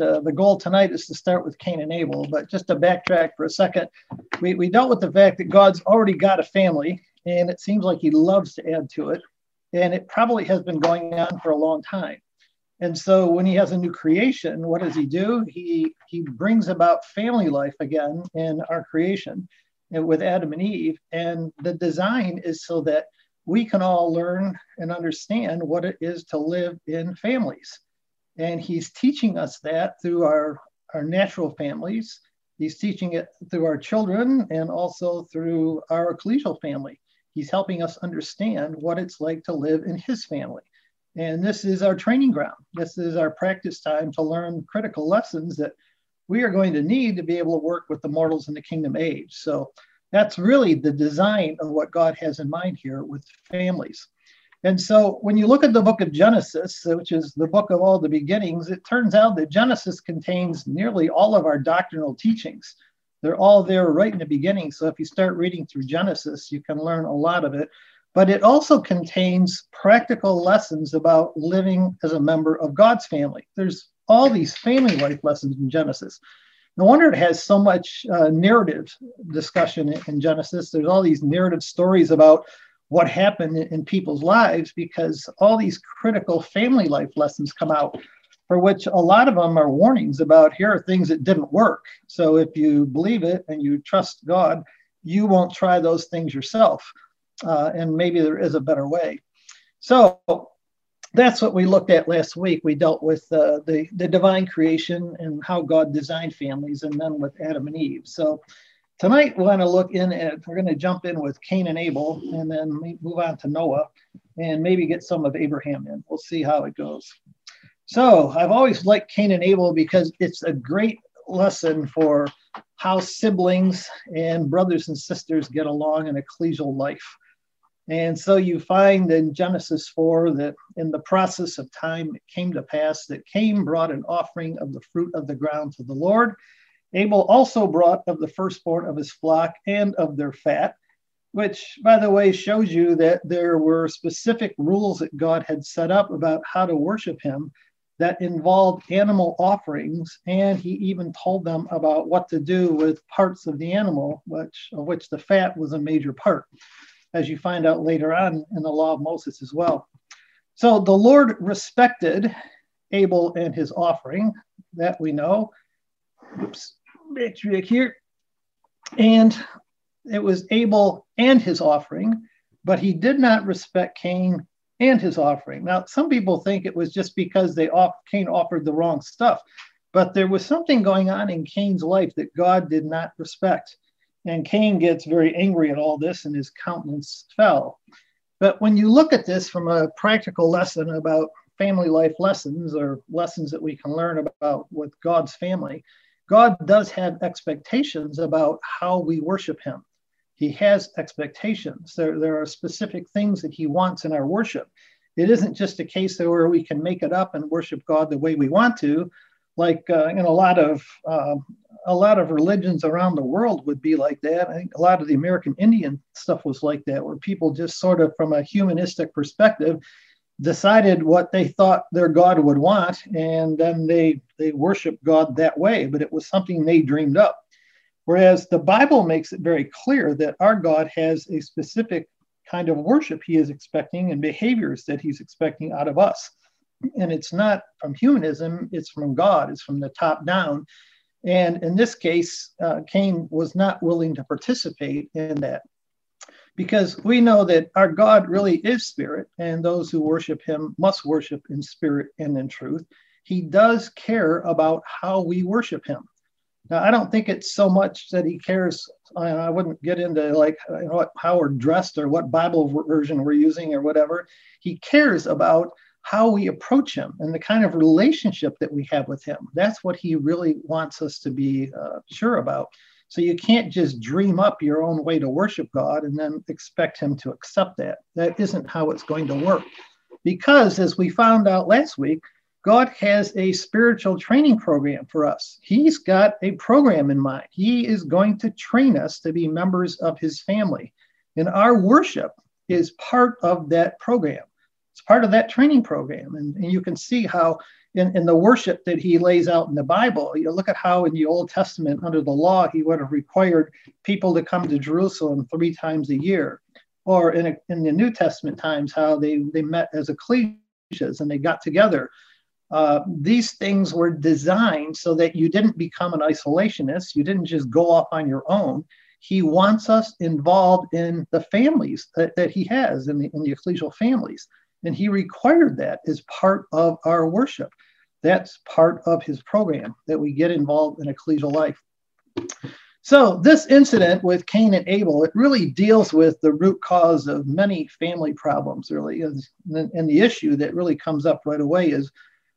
uh, the goal tonight is to start with Cain and Abel, but just to backtrack for a second, we, we dealt with the fact that God's already got a family, and it seems like he loves to add to it. And it probably has been going on for a long time. And so when he has a new creation, what does he do? He, he brings about family life again in our creation with Adam and Eve. And the design is so that we can all learn and understand what it is to live in families. And he's teaching us that through our, our natural families. He's teaching it through our children and also through our ecclesial family. He's helping us understand what it's like to live in his family. And this is our training ground. This is our practice time to learn critical lessons that we are going to need to be able to work with the mortals in the kingdom age. So that's really the design of what God has in mind here with families. And so when you look at the book of Genesis, which is the book of all the beginnings, it turns out that Genesis contains nearly all of our doctrinal teachings. They're all there right in the beginning. So if you start reading through Genesis, you can learn a lot of it. But it also contains practical lessons about living as a member of God's family. There's all these family life lessons in Genesis. No wonder it has so much uh, narrative discussion in, in, Genesis. There's all these narrative stories about what happened in, people's lives because all these critical family life lessons come out, for which a lot of them are warnings about here are things that didn't work. So if you believe it and you trust God, you won't try those things yourself. Uh, and maybe there is a better way. So that's what we looked at last week. We dealt with uh, the, the divine creation and how God designed families, and then with Adam and Eve. So tonight we're going to look in at, we're going to jump in with Cain and Abel, and then move on to Noah, and maybe get some of Abraham in. We'll see how it goes. So I've always liked Cain and Abel because it's a great lesson for how siblings and brothers and sisters get along in ecclesial life. And so you find in Genesis 4 that in the process of time, it came to pass that Cain brought an offering of the fruit of the ground to the Lord. Abel also brought of the firstborn of his flock and of their fat, which, by the way, shows you that there were specific rules that God had set up about how to worship him that involved animal offerings. And he even told them about what to do with parts of the animal, which, of which the fat was a major part as you find out later on in the law of Moses as well. So the Lord respected Abel and his offering, that we know. Oops, back here. And it was Abel and his offering, but he did not respect Cain and his offering. Now, some people think it was just because they off, Cain offered the wrong stuff, but there was something going on in Cain's life that God did not respect. And Cain gets very angry at all this, and his countenance fell. But when you look at this from a practical lesson about family life lessons or lessons that we can learn about with God's family, God does have expectations about how we worship Him. He has expectations. There, there are specific things that He wants in our worship. It isn't just a case where we can make it up and worship God the way we want to, like uh, in a lot of uh, a lot of religions around the world would be like that. I think a lot of the American Indian stuff was like that, where people just sort of, from a humanistic perspective, decided what they thought their God would want, and then they they worship God that way. But it was something they dreamed up. Whereas the Bible makes it very clear that our God has a specific kind of worship He is expecting and behaviors that He's expecting out of us. And it's not from humanism; it's from God. It's from the top down and in this case, uh, Cain was not willing to participate in that because we know that our God really is spirit, and those who worship him must worship in spirit and in truth. He does care about how we worship him. Now, I don't think it's so much that he cares. I wouldn't get into like what, how we're dressed or what Bible version we're using or whatever. He cares about how we approach him and the kind of relationship that we have with him. That's what he really wants us to be uh, sure about. So you can't just dream up your own way to worship God and then expect him to accept that. That isn't how it's going to work. Because as we found out last week, God has a spiritual training program for us. He's got a program in mind. He is going to train us to be members of his family. And our worship is part of that program. It's part of that training program. And, and you can see how in, in the worship that he lays out in the Bible. You know, look at how in the Old Testament, under the law, he would have required people to come to Jerusalem three times a year. Or in, a, in the New Testament times, how they, they met as ecclesias and they got together. Uh, these things were designed so that you didn't become an isolationist. You didn't just go off on your own. He wants us involved in the families that, that he has in the, in the ecclesial families. And he required that as part of our worship. That's part of his program that we get involved in ecclesial life. So, this incident with Cain and Abel, it really deals with the root cause of many family problems, really. And the issue that really comes up right away is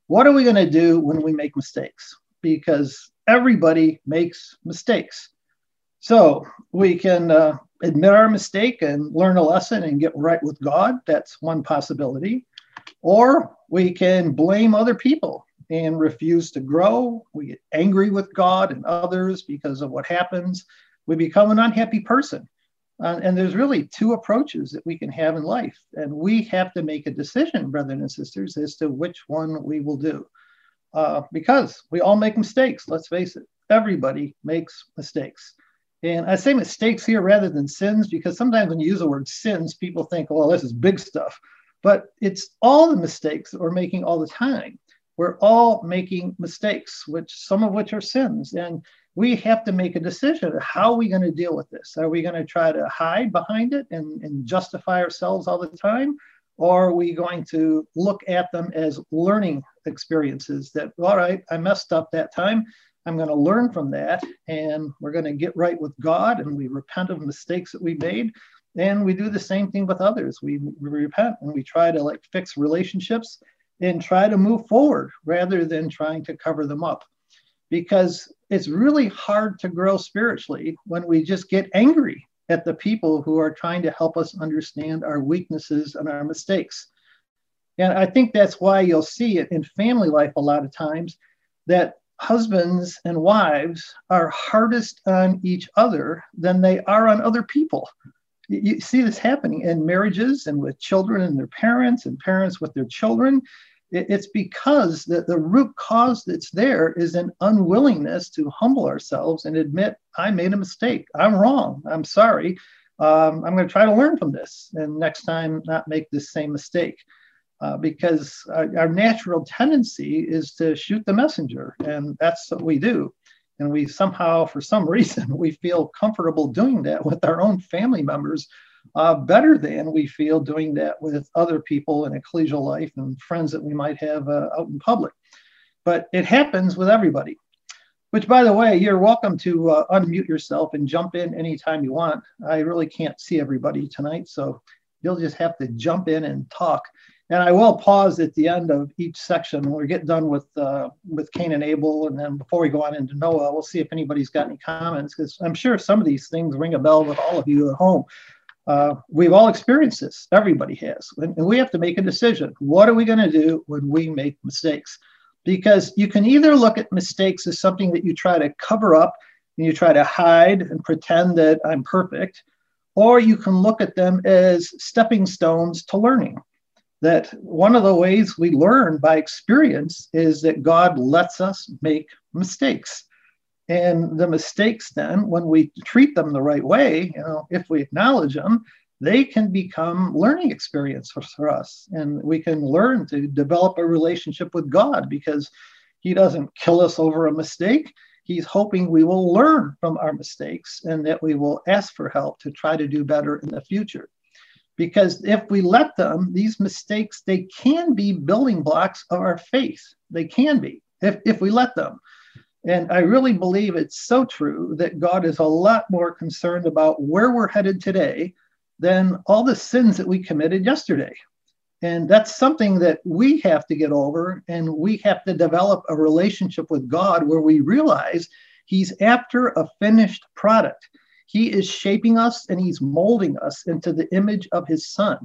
what are we going to do when we make mistakes? Because everybody makes mistakes. So, we can uh, admit our mistake and learn a lesson and get right with God. That's one possibility. Or we can blame other people and refuse to grow. We get angry with God and others because of what happens. We become an unhappy person. Uh, and there's really two approaches that we can have in life. And we have to make a decision, brothers and sisters, as to which one we will do. Uh, because we all make mistakes, let's face it. Everybody makes mistakes. And I say mistakes here rather than sins because sometimes when you use the word sins, people think, well, this is big stuff. But it's all the mistakes that we're making all the time. We're all making mistakes, which some of which are sins. And we have to make a decision. How are we going to deal with this? Are we going to try to hide behind it and, and justify ourselves all the time? Or are we going to look at them as learning experiences that, all right, I messed up that time. I'm going to learn from that and we're going to get right with God and we repent of mistakes that we made. And we do the same thing with others. We, we repent and we try to like fix relationships and try to move forward rather than trying to cover them up. Because it's really hard to grow spiritually when we just get angry at the people who are trying to help us understand our weaknesses and our mistakes. And I think that's why you'll see it in family life a lot of times that husbands and wives are hardest on each other than they are on other people. You see this happening in marriages and with children and their parents and parents with their children. It's because the, the root cause that's there is an unwillingness to humble ourselves and admit, I made a mistake. I'm wrong. I'm sorry. Um, I'm going to try to learn from this and next time not make this same mistake uh, because our, our, natural tendency is to shoot the messenger, and that's what we do. And we somehow, for some reason, we feel comfortable doing that with our own family members uh, better than we feel doing that with other people in ecclesial life and friends that we might have uh, out in public. But it happens with everybody. Which, by the way, you're welcome to uh, unmute yourself and jump in anytime you want. I really can't see everybody tonight, so you'll just have to jump in and talk. And I will pause at the end of each section when we get done with uh, with Cain and Abel, and then before we go on into Noah, we'll see if anybody's got any comments because I'm sure some of these things ring a bell with all of you at home. Uh, we've all experienced this. Everybody has, and, and we have to make a decision. What are we going to do when we make mistakes? Because you can either look at mistakes as something that you try to cover up and you try to hide and pretend that I'm perfect, or you can look at them as stepping stones to learning that one of the ways we learn by experience is that God lets us make mistakes. And the mistakes, then, when we treat them the right way, you know, if we acknowledge them, they can become learning experience for, for us. And we can learn to develop a relationship with God because He doesn't kill us over a mistake. He's hoping we will learn from our mistakes and that we will ask for help to try to do better in the future because if we let them these mistakes they can be building blocks of our faith they can be if, if we let them and i really believe it's so true that god is a lot more concerned about where we're headed today than all the sins that we committed yesterday and that's something that we have to get over and we have to develop a relationship with god where we realize he's after a finished product he is shaping us and he's molding us into the image of his son.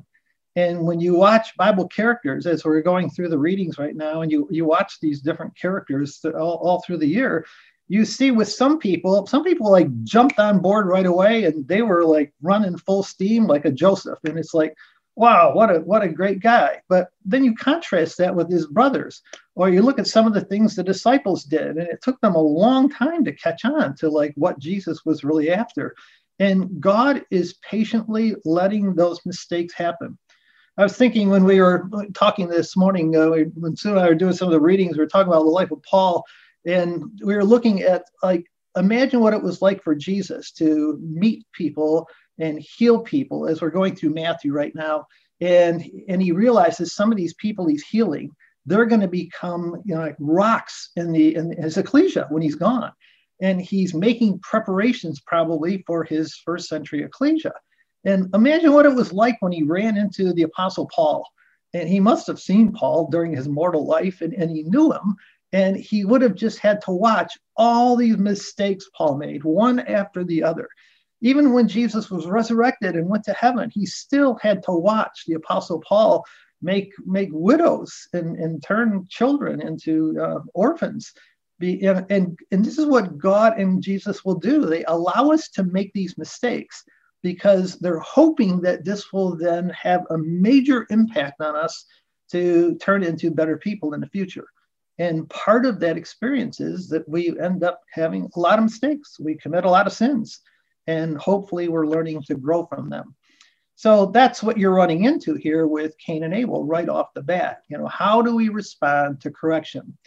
And when you watch Bible characters, as we're going through the readings right now, and you, you watch these different characters all, all through the year, you see with some people, some people like jumped on board right away and they were like running full steam like a Joseph. And it's like, wow, what a what a great guy. But then you contrast that with his brothers, or you look at some of the things the disciples did, and it took them a long time to catch on to like what Jesus was really after. And God is patiently letting those mistakes happen. I was thinking when we were talking this morning, uh, when Sue and I were doing some of the readings, we were talking about the life of Paul, and we were looking at like, imagine what it was like for Jesus to meet people and heal people as we're going through Matthew right now. And, and he realizes some of these people he's healing, they're going to become you know, like rocks in, the, in his ecclesia when he's gone. And he's making preparations probably for his first century ecclesia. And imagine what it was like when he ran into the Apostle Paul. And he must have seen Paul during his mortal life and, and he knew him. And he would have just had to watch all these mistakes Paul made, one after the other. Even when Jesus was resurrected and went to heaven, he still had to watch the Apostle Paul make, make widows and, and turn children into uh, orphans. Be, and, and, and this is what God and Jesus will do. They allow us to make these mistakes because they're hoping that this will then have a major impact on us to turn into better people in the future. And part of that experience is that we end up having a lot of mistakes. We commit a lot of sins, and hopefully we're learning to grow from them. So that's what you're running into here with Cain and Abel right off the bat. You know, how do we respond to correction?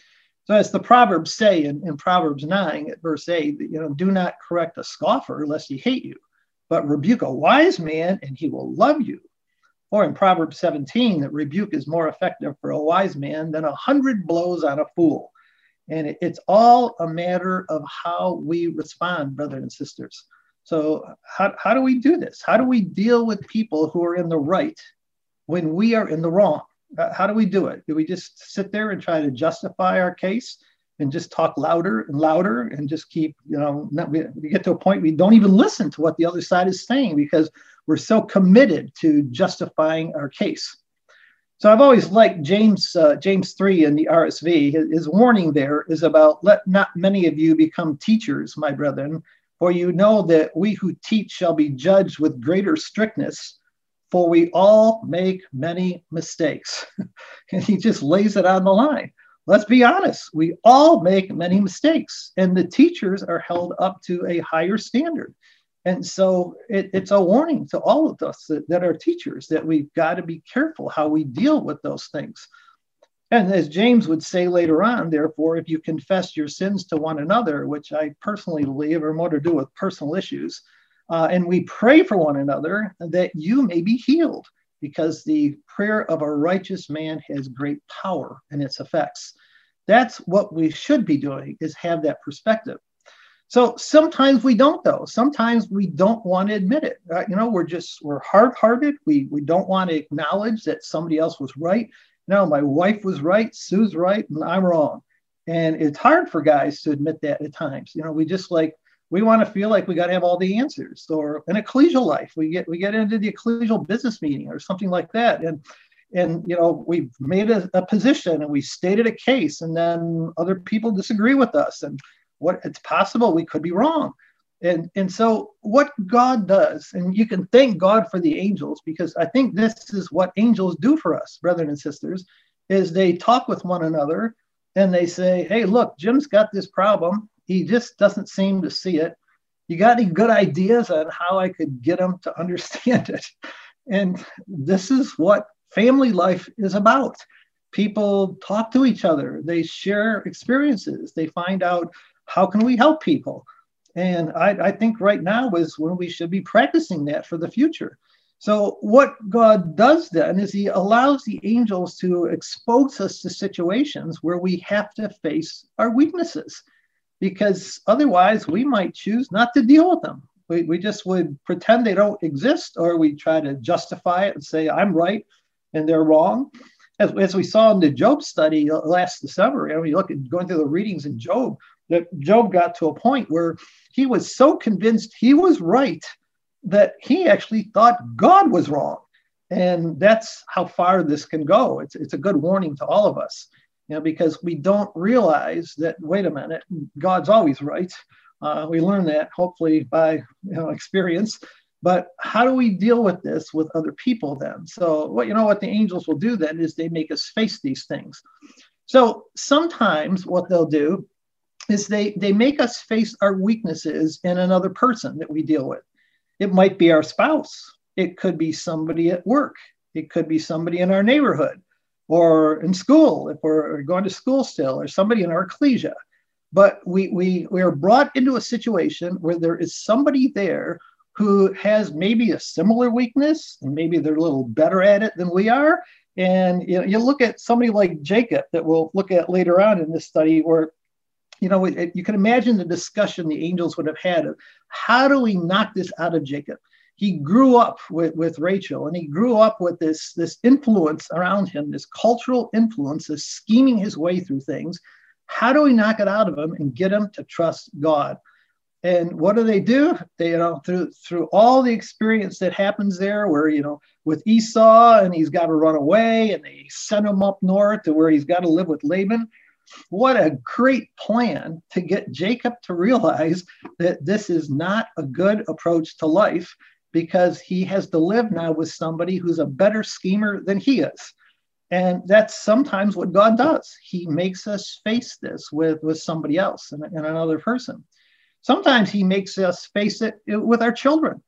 So as the Proverbs say in, in Proverbs 9 at verse 8, you know, do not correct a scoffer lest he hate you but rebuke a wise man and he will love you. Or in Proverbs 17, that rebuke is more effective for a wise man than a hundred blows on a fool. And it's all a matter of how we respond, brothers and sisters. So, how, how do we do this? How do we deal with people who are in the right when we are in the wrong? Uh, how do we do it? Do we just sit there and try to justify our case? And just talk louder and louder and just keep, you know, not, we, we get to a point we don't even listen to what the other side is saying because we're so committed to justifying our case. So I've always liked James uh, James three in the RSV. His, his, warning there is about let not many of you become teachers, my brethren, for you know that we who teach shall be judged with greater strictness, for we all make many mistakes. and he just lays it on the line let's be honest, we all make many mistakes, and the teachers are held up to a higher standard. And so it, it's a warning to all of us that, that are teachers that we've got to be careful how we deal with those things. And as James would say later on, therefore, if you confess your sins to one another, which I personally believe are more to do with personal issues, uh, and we pray for one another that you may be healed, because the prayer of a righteous man has great power in its effects. That's what we should be doing is have that perspective. So sometimes we don't though. Sometimes we don't want to admit it. Uh, you know, we're just we're hard-hearted. We we don't want to acknowledge that somebody else was right. No, my wife was right, Sue's right, and I'm wrong. And it's hard for guys to admit that at times. You know, we just like we want to feel like we got to have all the answers. Or an ecclesial life, we get we get into the ecclesial business meeting or something like that, and and you know we've made a, a, position and we stated a case and then other people disagree with us and what it's possible we could be wrong. And and so what god does and you can thank god for the angels because i think this is what angels do for us brothers and sisters is they talk with one another and they say hey look jim's got this problem he just doesn't seem to see it you got any good ideas on how i could get him to understand it and this is what family life is about. People talk to each other, they share experiences, they find out how can we help people. And I, I think right now is when we should be practicing that for the future. So, what God does then is He allows the angels to expose us to situations where we have to face our weaknesses, because otherwise we might choose not to deal with them. We, we just would pretend they don't exist, or we try to justify it and say, I'm right, and they're wrong. As, as we saw in the Job study last December, and we look at going through the readings in Job, that Job got to a point where he was so convinced he was right that he actually thought God was wrong. And that's how far this can go. It's, it's a good warning to all of us, you know, because we don't realize that, wait a minute, God's always right. Uh, we learn that hopefully by you know, experience But how do we deal with this with other people then? So, what you know, what the angels will do then is they make us face these things. So, sometimes what they'll do is they, they make us face our weaknesses in another person that we deal with. It might be our spouse, it could be somebody at work, it could be somebody in our neighborhood or in school, if we're going to school still, or somebody in our ecclesia. But we, we, we are brought into a situation where there is somebody there who has maybe a similar weakness, and maybe they're a little better at it than we are. And you, know, you look at somebody like Jacob that we'll look at later on in this study, where you know you can imagine the discussion the angels would have had of how do we knock this out of Jacob? He grew up with, with Rachel, and he grew up with this this influence around him, this cultural influence, this scheming his way through things. How do we knock it out of him and get him to trust God? And what do they do? They, you know, through through all the experience that happens there, where you know, with Esau and he's got to run away, and they send him up north to where he's got to live with Laban. What a great plan to get Jacob to realize that this is not a good approach to life because he has to live now with somebody who's a better schemer than he is. And that's sometimes what God does. He makes us face this with, with somebody else and, and another person. Sometimes he makes us face it with our children.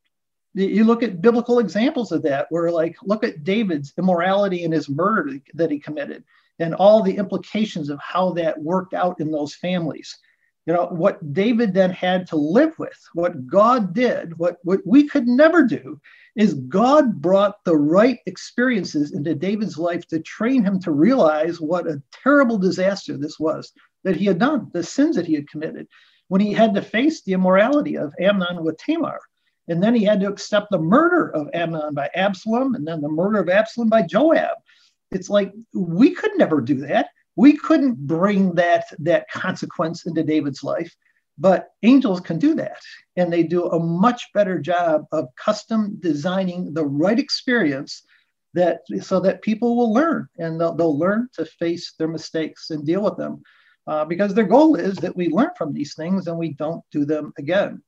You look at biblical examples of that, where, like, look at David's immorality and his murder that he committed, and all the implications of how that worked out in those families. You know, what David then had to live with, what God did, what, what we could never do, is God brought the right experiences into David's life to train him to realize what a terrible disaster this was that he had done, the sins that he had committed when he had to face the immorality of Amnon with Tamar. And then he had to accept the murder of Amnon by Absalom and then the murder of Absalom by Joab. It's like we could never do that. We couldn't bring that, that consequence into David's life, but angels can do that. And they do a much better job of custom designing the right experience that so that people will learn and they'll, they'll learn to face their mistakes and deal with them uh, because their goal is that we learn from these things and we don't do them again.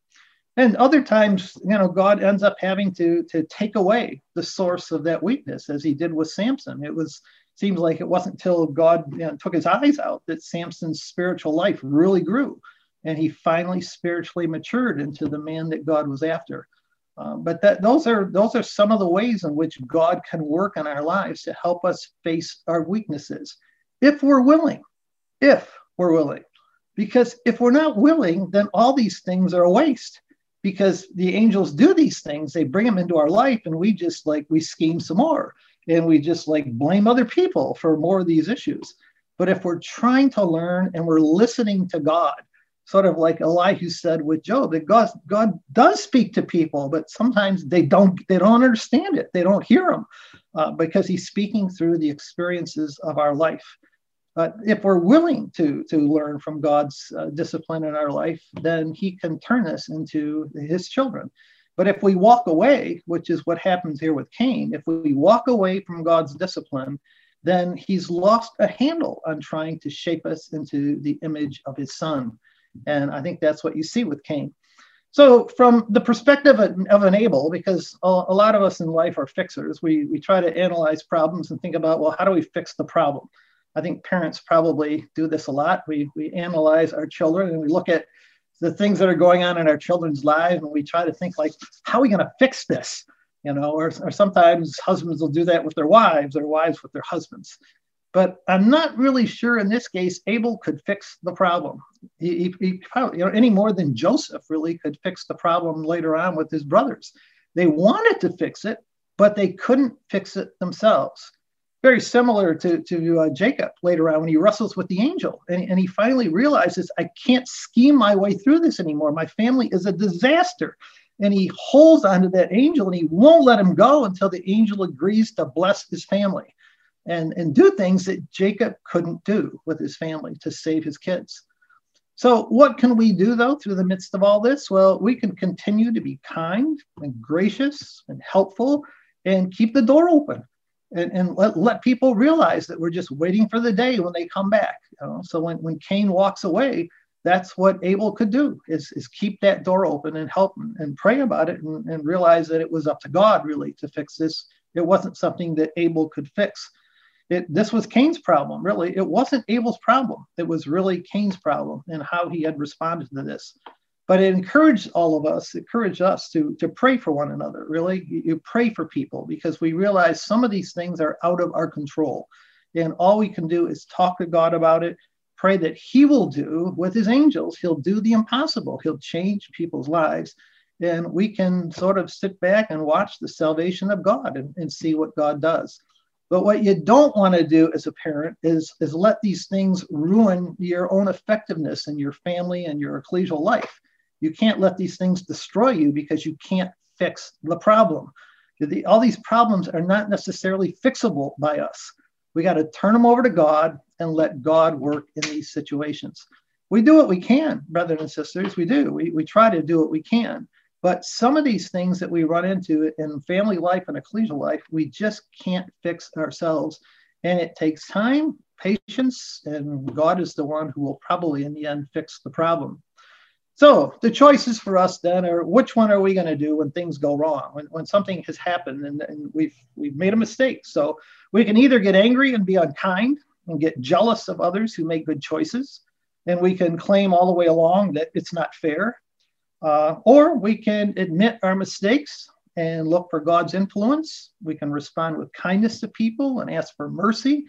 And other times, you know, God ends up having to to take away the source of that weakness, as He did with Samson. It was seems like it wasn't until God you know, took His eyes out that Samson's spiritual life really grew, and he finally spiritually matured into the man that God was after. Uh, but that those are those are some of the ways in which God can work in our lives to help us face our weaknesses, if we're willing. If we're willing. Because if we're not willing, then all these things are a waste. Because the angels do these things, they bring them into our life, and we just like we scheme some more and we just like blame other people for more of these issues. But if we're trying to learn and we're listening to God, sort of like Elihu said with Job, that God, God does speak to people, but sometimes they don't they don't understand it. They don't hear him uh, because he's speaking through the experiences of our life. But if we're willing to, to learn from God's uh, discipline in our life, then He can turn us into His children. But if we walk away, which is what happens here with Cain, if we walk away from God's discipline, then He's lost a handle on trying to shape us into the image of His Son. And I think that's what you see with Cain. So, from the perspective of an Abel, because a lot of us in life are fixers, we, we try to analyze problems and think about, well, how do we fix the problem? I think parents probably do this a lot. We, we analyze our children and we look at the things that are going on in our children's lives and we try to think like, how are we going to fix this? You know, or, or sometimes husbands will do that with their wives or wives with their husbands. But I'm not really sure in this case Abel could fix the problem. He, he, he probably, you know, any more than Joseph really could fix the problem later on with his brothers. They wanted to fix it, but they couldn't fix it themselves very similar to, to uh, Jacob later on when he wrestles with the angel. And, and he finally realizes, I can't scheme my way through this anymore. My family is a disaster. And he holds onto that angel and he won't let him go until the angel agrees to bless his family and, and do things that Jacob couldn't do with his family to save his kids. So, what can we do though through the midst of all this? Well, we can continue to be kind and gracious and helpful and keep the door open and, and let, let people realize that we're just waiting for the day when they come back. You know? So when, when Cain walks away, that's what Abel could do is, is keep that door open and help and pray about it and, and realize that it was up to God really to fix this. It wasn't something that Abel could fix. It, this was Cain's problem, really. It wasn't Abel's problem. It was really Cain's problem and how he had responded to this. But it encouraged all of us, encouraged us to, to pray for one another, really. You, you pray for people because we realize some of these things are out of our control. And all we can do is talk to God about it, pray that He will do with His angels. He'll do the impossible, He'll change people's lives. And we can sort of sit back and watch the salvation of God and, and see what God does. But what you don't want to do as a parent is, is let these things ruin your own effectiveness in your family and your ecclesial life. You can't let these things destroy you because you can't fix the problem. The, all these problems are not necessarily fixable by us. We got to turn them over to God and let God work in these situations. We do what we can, brothers and sisters. We do. We, we try to do what we can. But some of these things that we run into in family life and ecclesial life, we just can't fix ourselves. And it takes time, patience, and God is the one who will probably in the end fix the problem. So the choices for us then are which one are we going to do when things go wrong, when, when something has happened and, and we've we've made a mistake. So we can either get angry and be unkind and get jealous of others who make good choices, and we can claim all the way along that it's not fair, uh, or we can admit our mistakes and look for God's influence. We can respond with kindness to people and ask for mercy.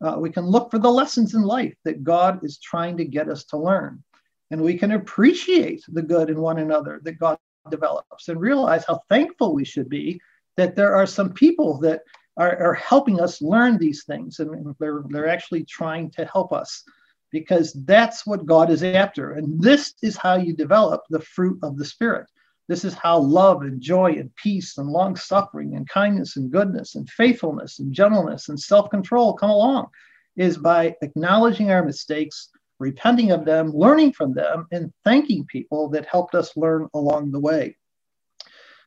Uh, we can look for the lessons in life that God is trying to get us to learn and we can appreciate the good in one another that God develops and realize how thankful we should be that there are some people that are, are helping us learn these things and they're, they're actually trying to help us because that's what God is after. And this is how you develop the fruit of the Spirit. This is how love and joy and peace and long suffering and kindness and goodness and faithfulness and gentleness and self control come along, is by acknowledging our mistakes repenting of them, learning from them, and thanking people that helped us learn along the way.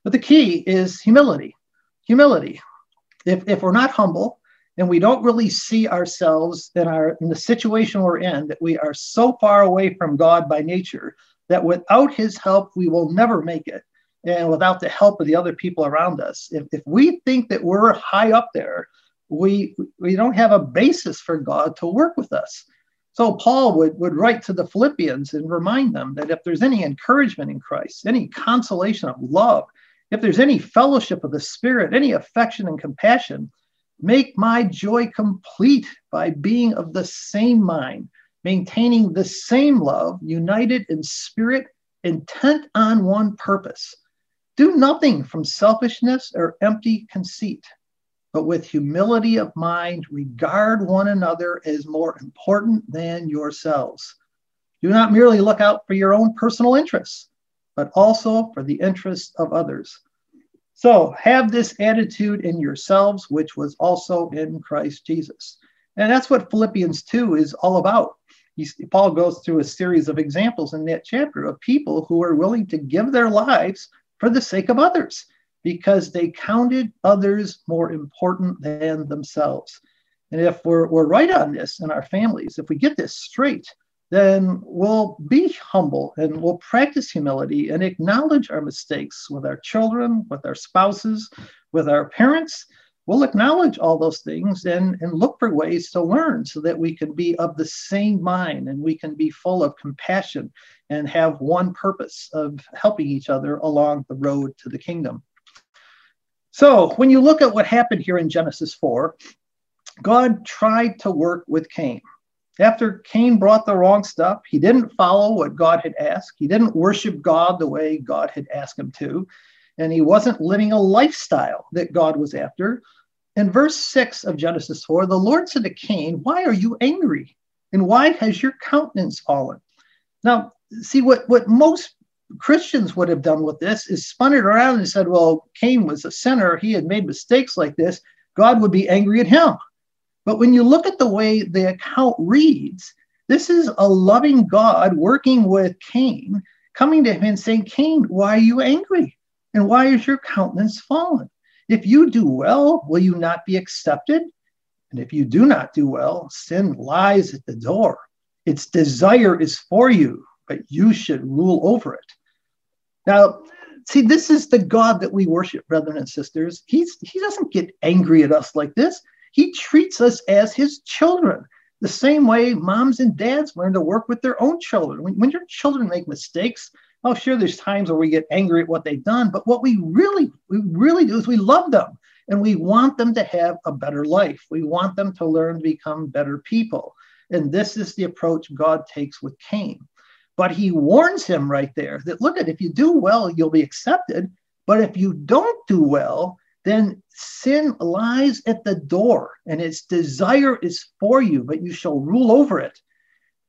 But the key is humility. Humility. If, if we're not humble and we don't really see ourselves in, our, in the situation we're in, that we are so far away from God by nature that without his help, we will never make it. And without the help of the other people around us, if, if we think that we're high up there, we, we don't have a basis for God to work with us. So Paul would, would write to the Philippians and remind them that if there's any encouragement in Christ, any consolation of love, if there's any fellowship of the Spirit, any affection and compassion, make my joy complete by being of the same mind, maintaining the same love, united in spirit, intent on one purpose. Do nothing from selfishness or empty conceit but with humility of mind, regard one another as more important than yourselves. Do not merely look out for your own personal interests, but also for the interests of others. So have this attitude in yourselves, which was also in Christ Jesus. And that's what Philippians 2 is all about. Paul goes through a series of examples in that chapter of people who are willing to give their lives for the sake of others because they counted others more important than themselves. And if we're, we're right on this in our families, if we get this straight, then we'll be humble and we'll practice humility and acknowledge our mistakes with our children, with our spouses, with our parents. We'll acknowledge all those things and, and look for ways to learn so that we can be of the same mind and we can be full of compassion and have one purpose of helping each other along the road to the kingdom. So when you look at what happened here in Genesis 4, God tried to work with Cain. After Cain brought the wrong stuff, he didn't follow what God had asked. He didn't worship God the way God had asked him to. And he wasn't living a lifestyle that God was after. In verse 6 of Genesis 4, the Lord said to Cain, Why are you angry? And why has your countenance fallen? Now, see what, what most Christians would have done with this is spun it around and said, well, Cain was a sinner. He had made mistakes like this. God would be angry at him. But when you look at the way the account reads, this is a loving God working with Cain, coming to him and saying, Cain, why are you angry? And why is your countenance fallen? If you do well, will you not be accepted? And if you do not do well, sin lies at the door. Its desire is for you, but you should rule over it. Now, see, this is the God that we worship, brethren and sisters. He's, he doesn't get angry at us like this. He treats us as his children, the same way moms and dads learn to work with their own children. When, when your children make mistakes, oh, sure, there's times where we get angry at what they've done, but what we really, we really do is we love them and we want them to have a better life. We want them to learn to become better people. And this is the approach God takes with Cain. But he warns him right there that look at if you do well, you'll be accepted. But if you don't do well, then sin lies at the door and its desire is for you, but you shall rule over it.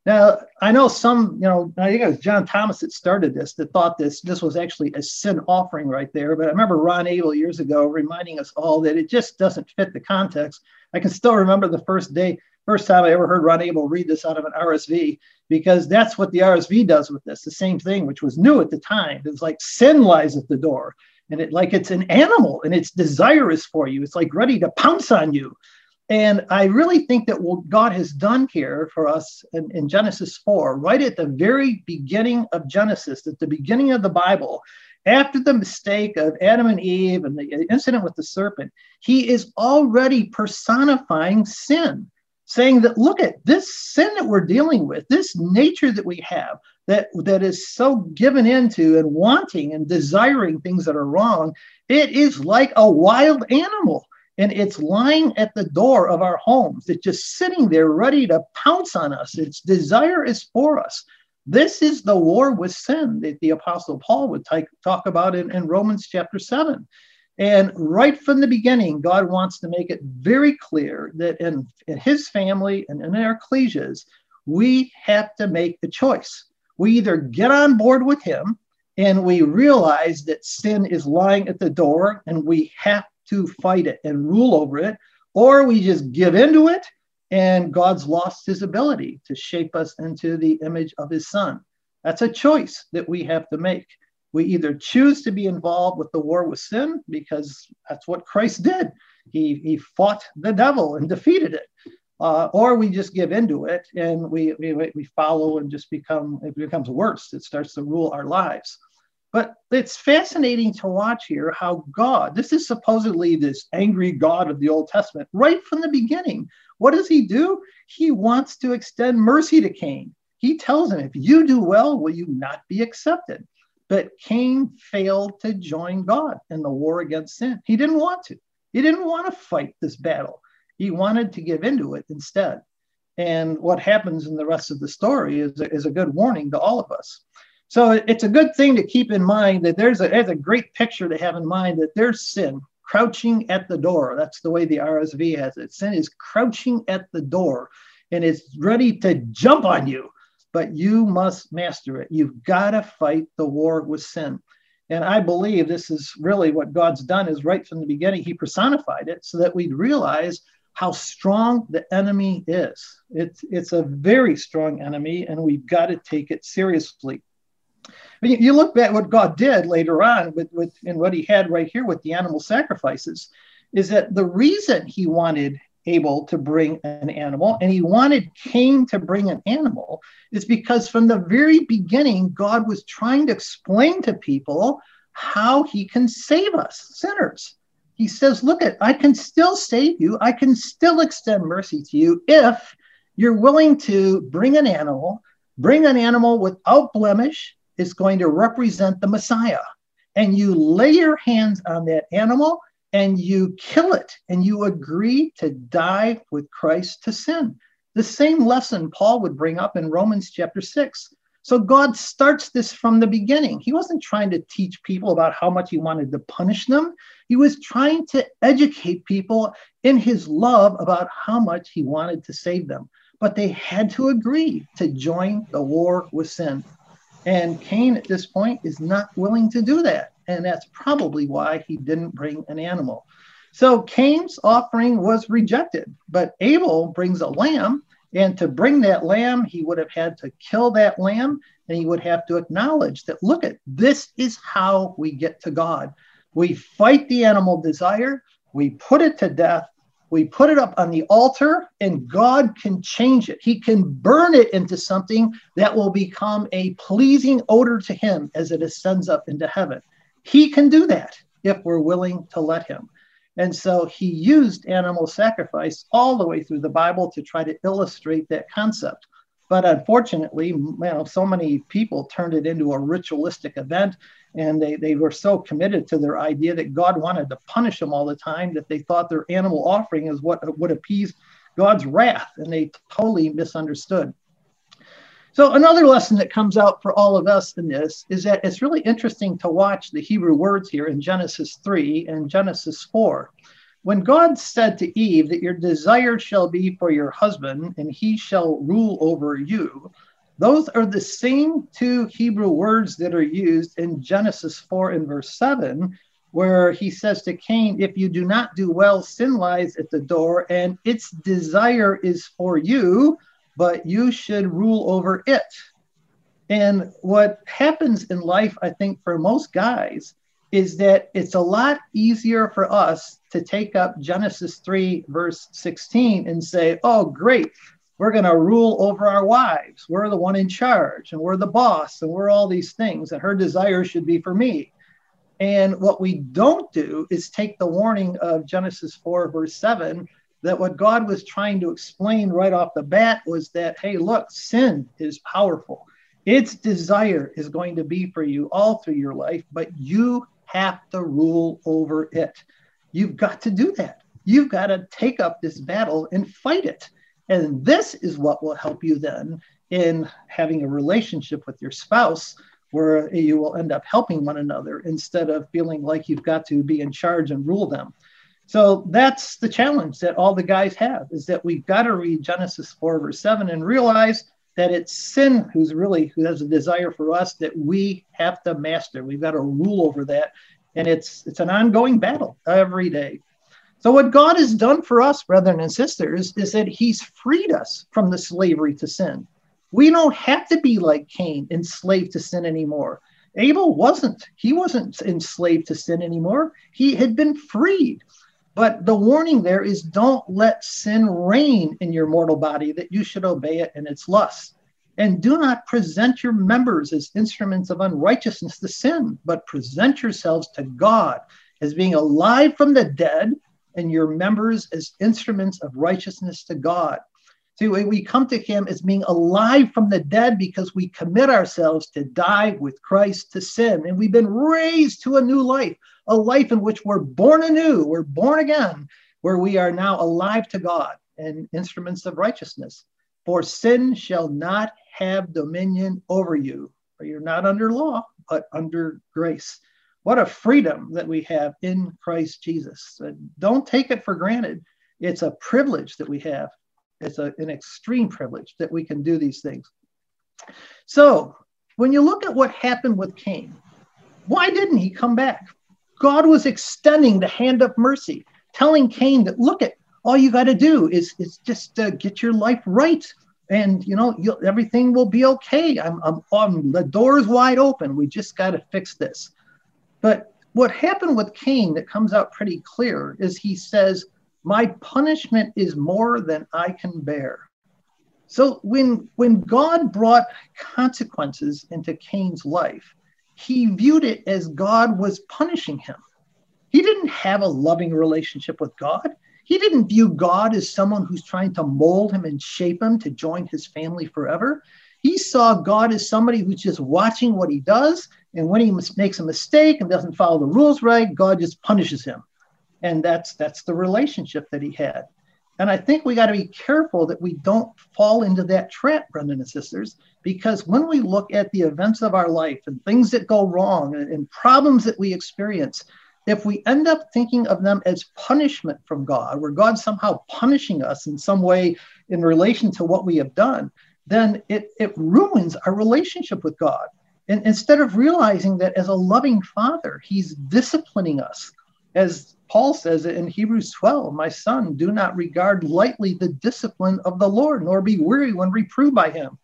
Now, I know some, you know, I think it was John Thomas that started this, that thought this this was actually a sin offering right there. But I remember Ron Abel years ago reminding us all that it just doesn't fit the context. I can still remember the first day, first time I ever heard Ron Abel read this out of an RSV, because that's what the RSV does with this, the same thing, which was new at the time. It's like sin lies at the door, and it like it's an animal, and its desirous for you. It's like ready to pounce on you. And I really think that what God has done here for us in, in, Genesis 4, right at the very beginning of Genesis, at the beginning of the Bible, after the mistake of Adam and Eve and the incident with the serpent, he is already personifying sin, saying that, look at this sin that we're dealing with, this nature that we have, that, that is so given into and wanting and desiring things that are wrong, it is like a wild animal and it's lying at the door of our homes. It's just sitting there ready to pounce on us. Its desire is for us. This is the war with sin that the Apostle Paul would t- talk about in, in Romans chapter 7. And right from the beginning, God wants to make it very clear that in, in his family and in our ecclesias, we have to make a choice. We either get on board with him and we realize that sin is lying at the door and we have to fight it and rule over it, or we just give into it and God's lost his ability to shape us into the image of his son. That's a choice that we have to make. We either choose to be involved with the war with sin because that's what Christ did. He, he fought the devil and defeated it. Uh, or we just give into it and we, we, we follow and just become, it becomes worse. It starts to rule our lives. But it's fascinating to watch here how God, this is supposedly this angry God of the Old Testament, right from the beginning. What does he do? He wants to extend mercy to Cain. He tells him, if you do well, will you not be accepted? But Cain failed to join God in the war against sin. He didn't want to. He didn't want to fight this battle. He wanted to give into it instead. And what happens in the rest of the story is is a good warning to all of us. So it's a good thing to keep in mind that there's a, there's a great picture to have in mind that there's sin crouching at the door. That's the way the RSV has it. Sin is crouching at the door and it's ready to jump on you, but you must master it. You've got to fight the war with sin. And I believe this is really what God's done is right from the beginning, He personified it so that we'd realize how strong the enemy is. It's, it's a very strong enemy, and we've got to take it seriously you look at what God did later on with, with and what he had right here with the animal sacrifices, is that the reason he wanted Abel to bring an animal and he wanted Cain to bring an animal is because from the very beginning, God was trying to explain to people how he can save us, sinners. He says, Look at, I can still save you. I can still extend mercy to you if you're willing to bring an animal, bring an animal without blemish, is going to represent the Messiah. And you lay your hands on that animal and you kill it and you agree to die with Christ to sin. The same lesson Paul would bring up in Romans chapter 6. So God starts this from the beginning. He wasn't trying to teach people about how much he wanted to punish them. He was trying to educate people in his love about how much he wanted to save them. But they had to agree to join the war with sin. And Cain at this point is not willing to do that. And that's probably why he didn't bring an animal. So Cain's offering was rejected, but Abel brings a lamb. And to bring that lamb, he would have had to kill that lamb and he would have to acknowledge that, look at this is how we get to God. We fight the animal desire, we put it to death, We put it up on the altar, and God can change it. He can burn it into something that will become a pleasing odor to Him as it ascends up into heaven. He can do that if we're willing to let Him. And so he used animal sacrifice all the way through the Bible to try to illustrate that concept. But unfortunately, you know, so many people turned it into a ritualistic event and they, they were so committed to their idea that God wanted to punish them all the time that they thought their animal offering is what would appease God's wrath. And they totally misunderstood. So, another lesson that comes out for all of us in this is that it's really interesting to watch the Hebrew words here in Genesis 3 and Genesis 4. When God said to Eve that your desire shall be for your husband and he shall rule over you, those are the same two Hebrew words that are used in Genesis 4 and verse 7, where he says to Cain, If you do not do well, sin lies at the door, and its desire is for you but you should rule over it. And what happens in life, I think, for most guys, is that it's a lot easier for us to take up Genesis 3, verse 16, and say, oh, great, we're going to rule over our wives. We're the one in charge, and we're the boss, and we're all these things, and her desire should be for me. And what we don't do is take the warning of Genesis 4, verse 7, that what God was trying to explain right off the bat was that, hey, look, sin is powerful. Its desire is going to be for you all through your life, but you have to rule over it. You've got to do that. You've got to take up this battle and fight it. And this is what will help you then in having a relationship with your spouse where you will end up helping one another instead of feeling like you've got to be in charge and rule them. So that's the challenge that all the guys have is that we've got to read Genesis 4, verse 7 and realize that it's sin who's really who has a desire for us that we have to master. We've got to rule over that. And it's it's an ongoing battle every day. So what God has done for us, brethren and sisters, is that He's freed us from the slavery to sin. We don't have to be like Cain, enslaved to sin anymore. Abel wasn't. He wasn't enslaved to sin anymore. He had been freed. But the warning there is don't let sin reign in your mortal body, that you should obey it in its lusts. And do not present your members as instruments of unrighteousness to sin, but present yourselves to God as being alive from the dead, and your members as instruments of righteousness to God. See, we come to Him as being alive from the dead because we commit ourselves to die with Christ to sin, and we've been raised to a new life a life in which we're born anew, we're born again, where we are now alive to God and instruments of righteousness. For sin shall not have dominion over you, for you're not under law, but under grace. What a freedom that we have in Christ Jesus. Don't take it for granted. It's a privilege that we have. It's a, an extreme privilege that we can do these things. So, when you look at what happened with Cain, why didn't he come back? God was extending the hand of mercy, telling Cain that, look at all you got to do is, is just uh, get your life right. And, you know, everything will be okay. I'm, I'm, I'm, the door's wide open. We just got to fix this. But what happened with Cain that comes out pretty clear is he says, my punishment is more than I can bear. So when, when God brought consequences into Cain's life, he viewed it as God was punishing him. He didn't have a loving relationship with God. He didn't view God as someone who's trying to mold him and shape him to join his family forever. He saw God as somebody who's just watching what he does. And when he makes a mistake and doesn't follow the rules right, God just punishes him. And that's that's the relationship that he had. And I think we got to be careful that we don't fall into that trap, brethren and sisters, because when we look at the events of our life and things that go wrong and, and problems that we experience, if we end up thinking of them as punishment from God, where God's somehow punishing us in some way in relation to what we have done, then it, it ruins our relationship with God. And instead of realizing that as a loving father, he's disciplining us, as Paul says it in Hebrews 12, my son, do not regard lightly the discipline of the Lord, nor be weary when reproved by him.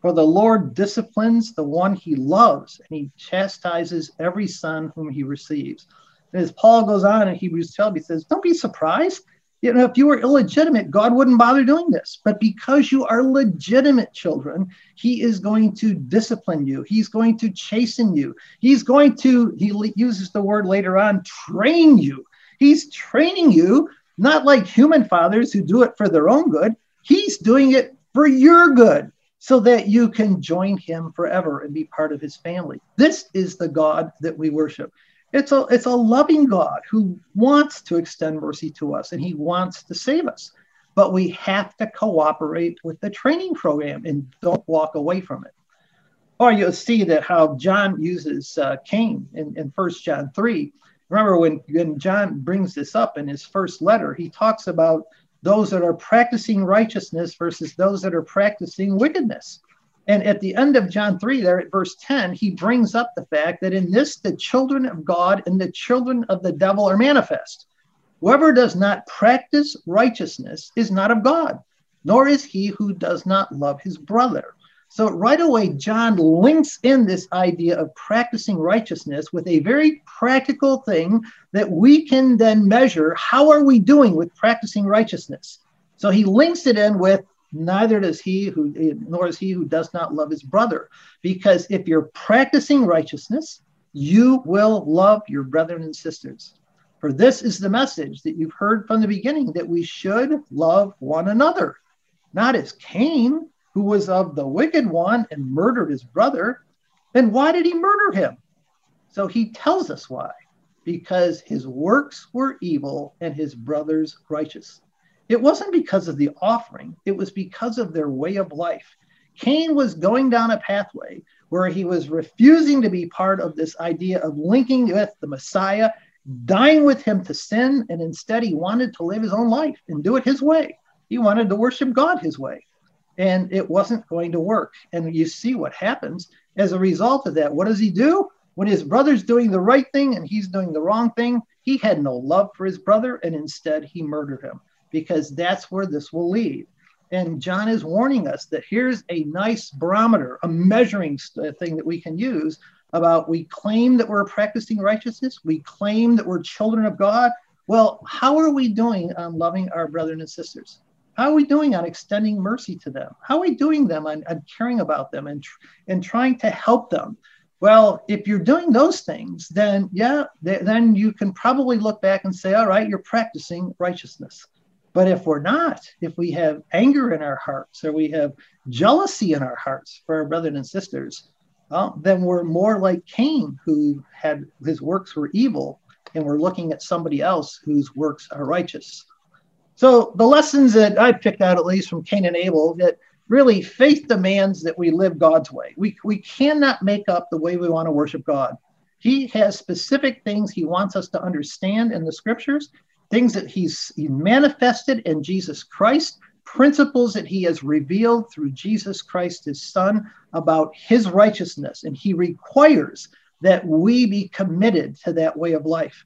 For the Lord disciplines the one he loves, and he chastises every son whom he receives. And as Paul goes on in Hebrews 12, he says, Don't be surprised You know, if you were illegitimate, God wouldn't bother doing this. But because you are legitimate children, He is going to discipline you. He's going to chasten you. He's going to, He uses the word later on, train you. He's training you, not like human fathers who do it for their own good. He's doing it for your good so that you can join Him forever and be part of His family. This is the God that we worship. It's a, it's a loving God who wants to extend mercy to us and he wants to save us. But we have to cooperate with the training program and don't walk away from it. Or you'll see that how John uses uh, Cain in, in 1 John 3. Remember when, when John brings this up in his first letter, he talks about those that are practicing righteousness versus those that are practicing wickedness. And at the end of John 3, there at verse 10, he brings up the fact that in this the children of God and the children of the devil are manifest. Whoever does not practice righteousness is not of God, nor is he who does not love his brother. So, right away, John links in this idea of practicing righteousness with a very practical thing that we can then measure. How are we doing with practicing righteousness? So, he links it in with neither does he who nor is he who does not love his brother because if you're practicing righteousness you will love your brethren and sisters for this is the message that you've heard from the beginning that we should love one another not as cain who was of the wicked one and murdered his brother then why did he murder him so he tells us why because his works were evil and his brothers righteous it wasn't because of the offering, it was because of their way of life. Cain was going down a pathway where he was refusing to be part of this idea of linking with the Messiah, dying with him to sin, and instead he wanted to live his own life and do it his way. He wanted to worship God his way. And it wasn't going to work. And you see what happens as a result of that. What does he do? When his brother's doing the right thing and he's doing the wrong thing, he had no love for his brother and instead he murdered him because that's where this will lead. And John is warning us that here's a nice barometer, a measuring thing that we can use about we claim that we're practicing righteousness, we claim that we're children of God. Well, how are we doing on loving our brethren and sisters? How are we doing on extending mercy to them? How are we doing them on, on caring about them and, and trying to help them? Well, if you're doing those things, then yeah, th- then you can probably look back and say, all right, you're practicing righteousness. But if we're not, if we have anger in our hearts or we have jealousy in our hearts for our brothers and sisters, well, then we're more like Cain, who had his works were evil, and we're looking at somebody else whose works are righteous. So the lessons that I picked out, at least from Cain and Abel, that really faith demands that we live God's way. We, we cannot make up the way we want to worship God. He has specific things he wants us to understand in the scriptures, things that he's he manifested in Jesus Christ, principles that he has revealed through Jesus Christ, his son, about his righteousness. And he requires that we be committed to that way of life.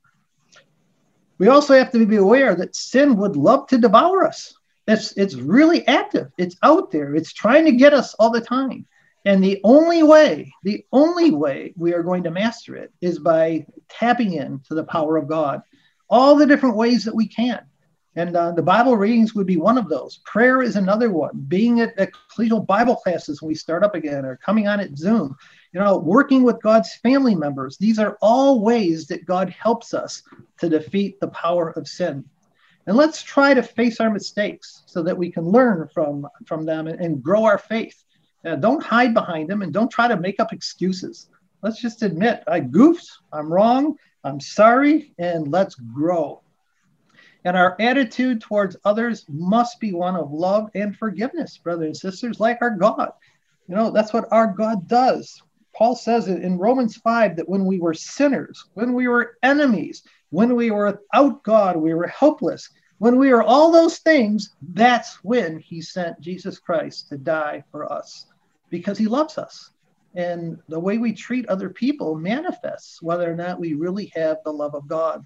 We also have to be aware that sin would love to devour us. It's, it's really active, it's out there, it's trying to get us all the time. And the only way, the only way we are going to master it is by tapping into the power of God all the different ways that we can. And uh, the Bible readings would be one of those. Prayer is another one. Being at the ecclesial Bible classes when we start up again, or coming on at Zoom, you know, working with God's family members. These are all ways that God helps us to defeat the power of sin. And let's try to face our mistakes so that we can learn from, from them and, and grow our faith. Uh, don't hide behind them and don't try to make up excuses. Let's just admit I goofed, I'm wrong, I'm sorry, and let's grow. And our attitude towards others must be one of love and forgiveness, brothers and sisters, like our God. You know, that's what our God does. Paul says it in Romans 5 that when we were sinners, when we were enemies, when we were without God, we were helpless. When we were all those things, that's when he sent Jesus Christ to die for us because he loves us and the way we treat other people manifests whether or not we really have the love of God.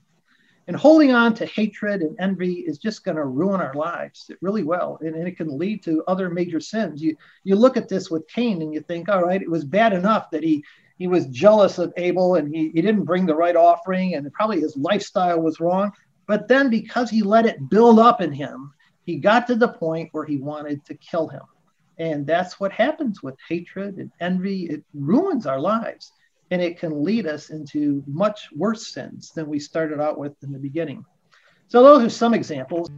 And holding on to hatred and envy is just going to ruin our lives it really well. And, and, it can lead to other major sins. You, you look at this with Cain and you think, all right, it was bad enough that he, he was jealous of Abel and he, he didn't bring the right offering and probably his lifestyle was wrong. But then, because he let it build up in him, he got to the point where he wanted to kill him. And that's what happens with hatred and envy. It ruins our lives and it can lead us into much worse sins than we started out with in the beginning. So, those are some examples.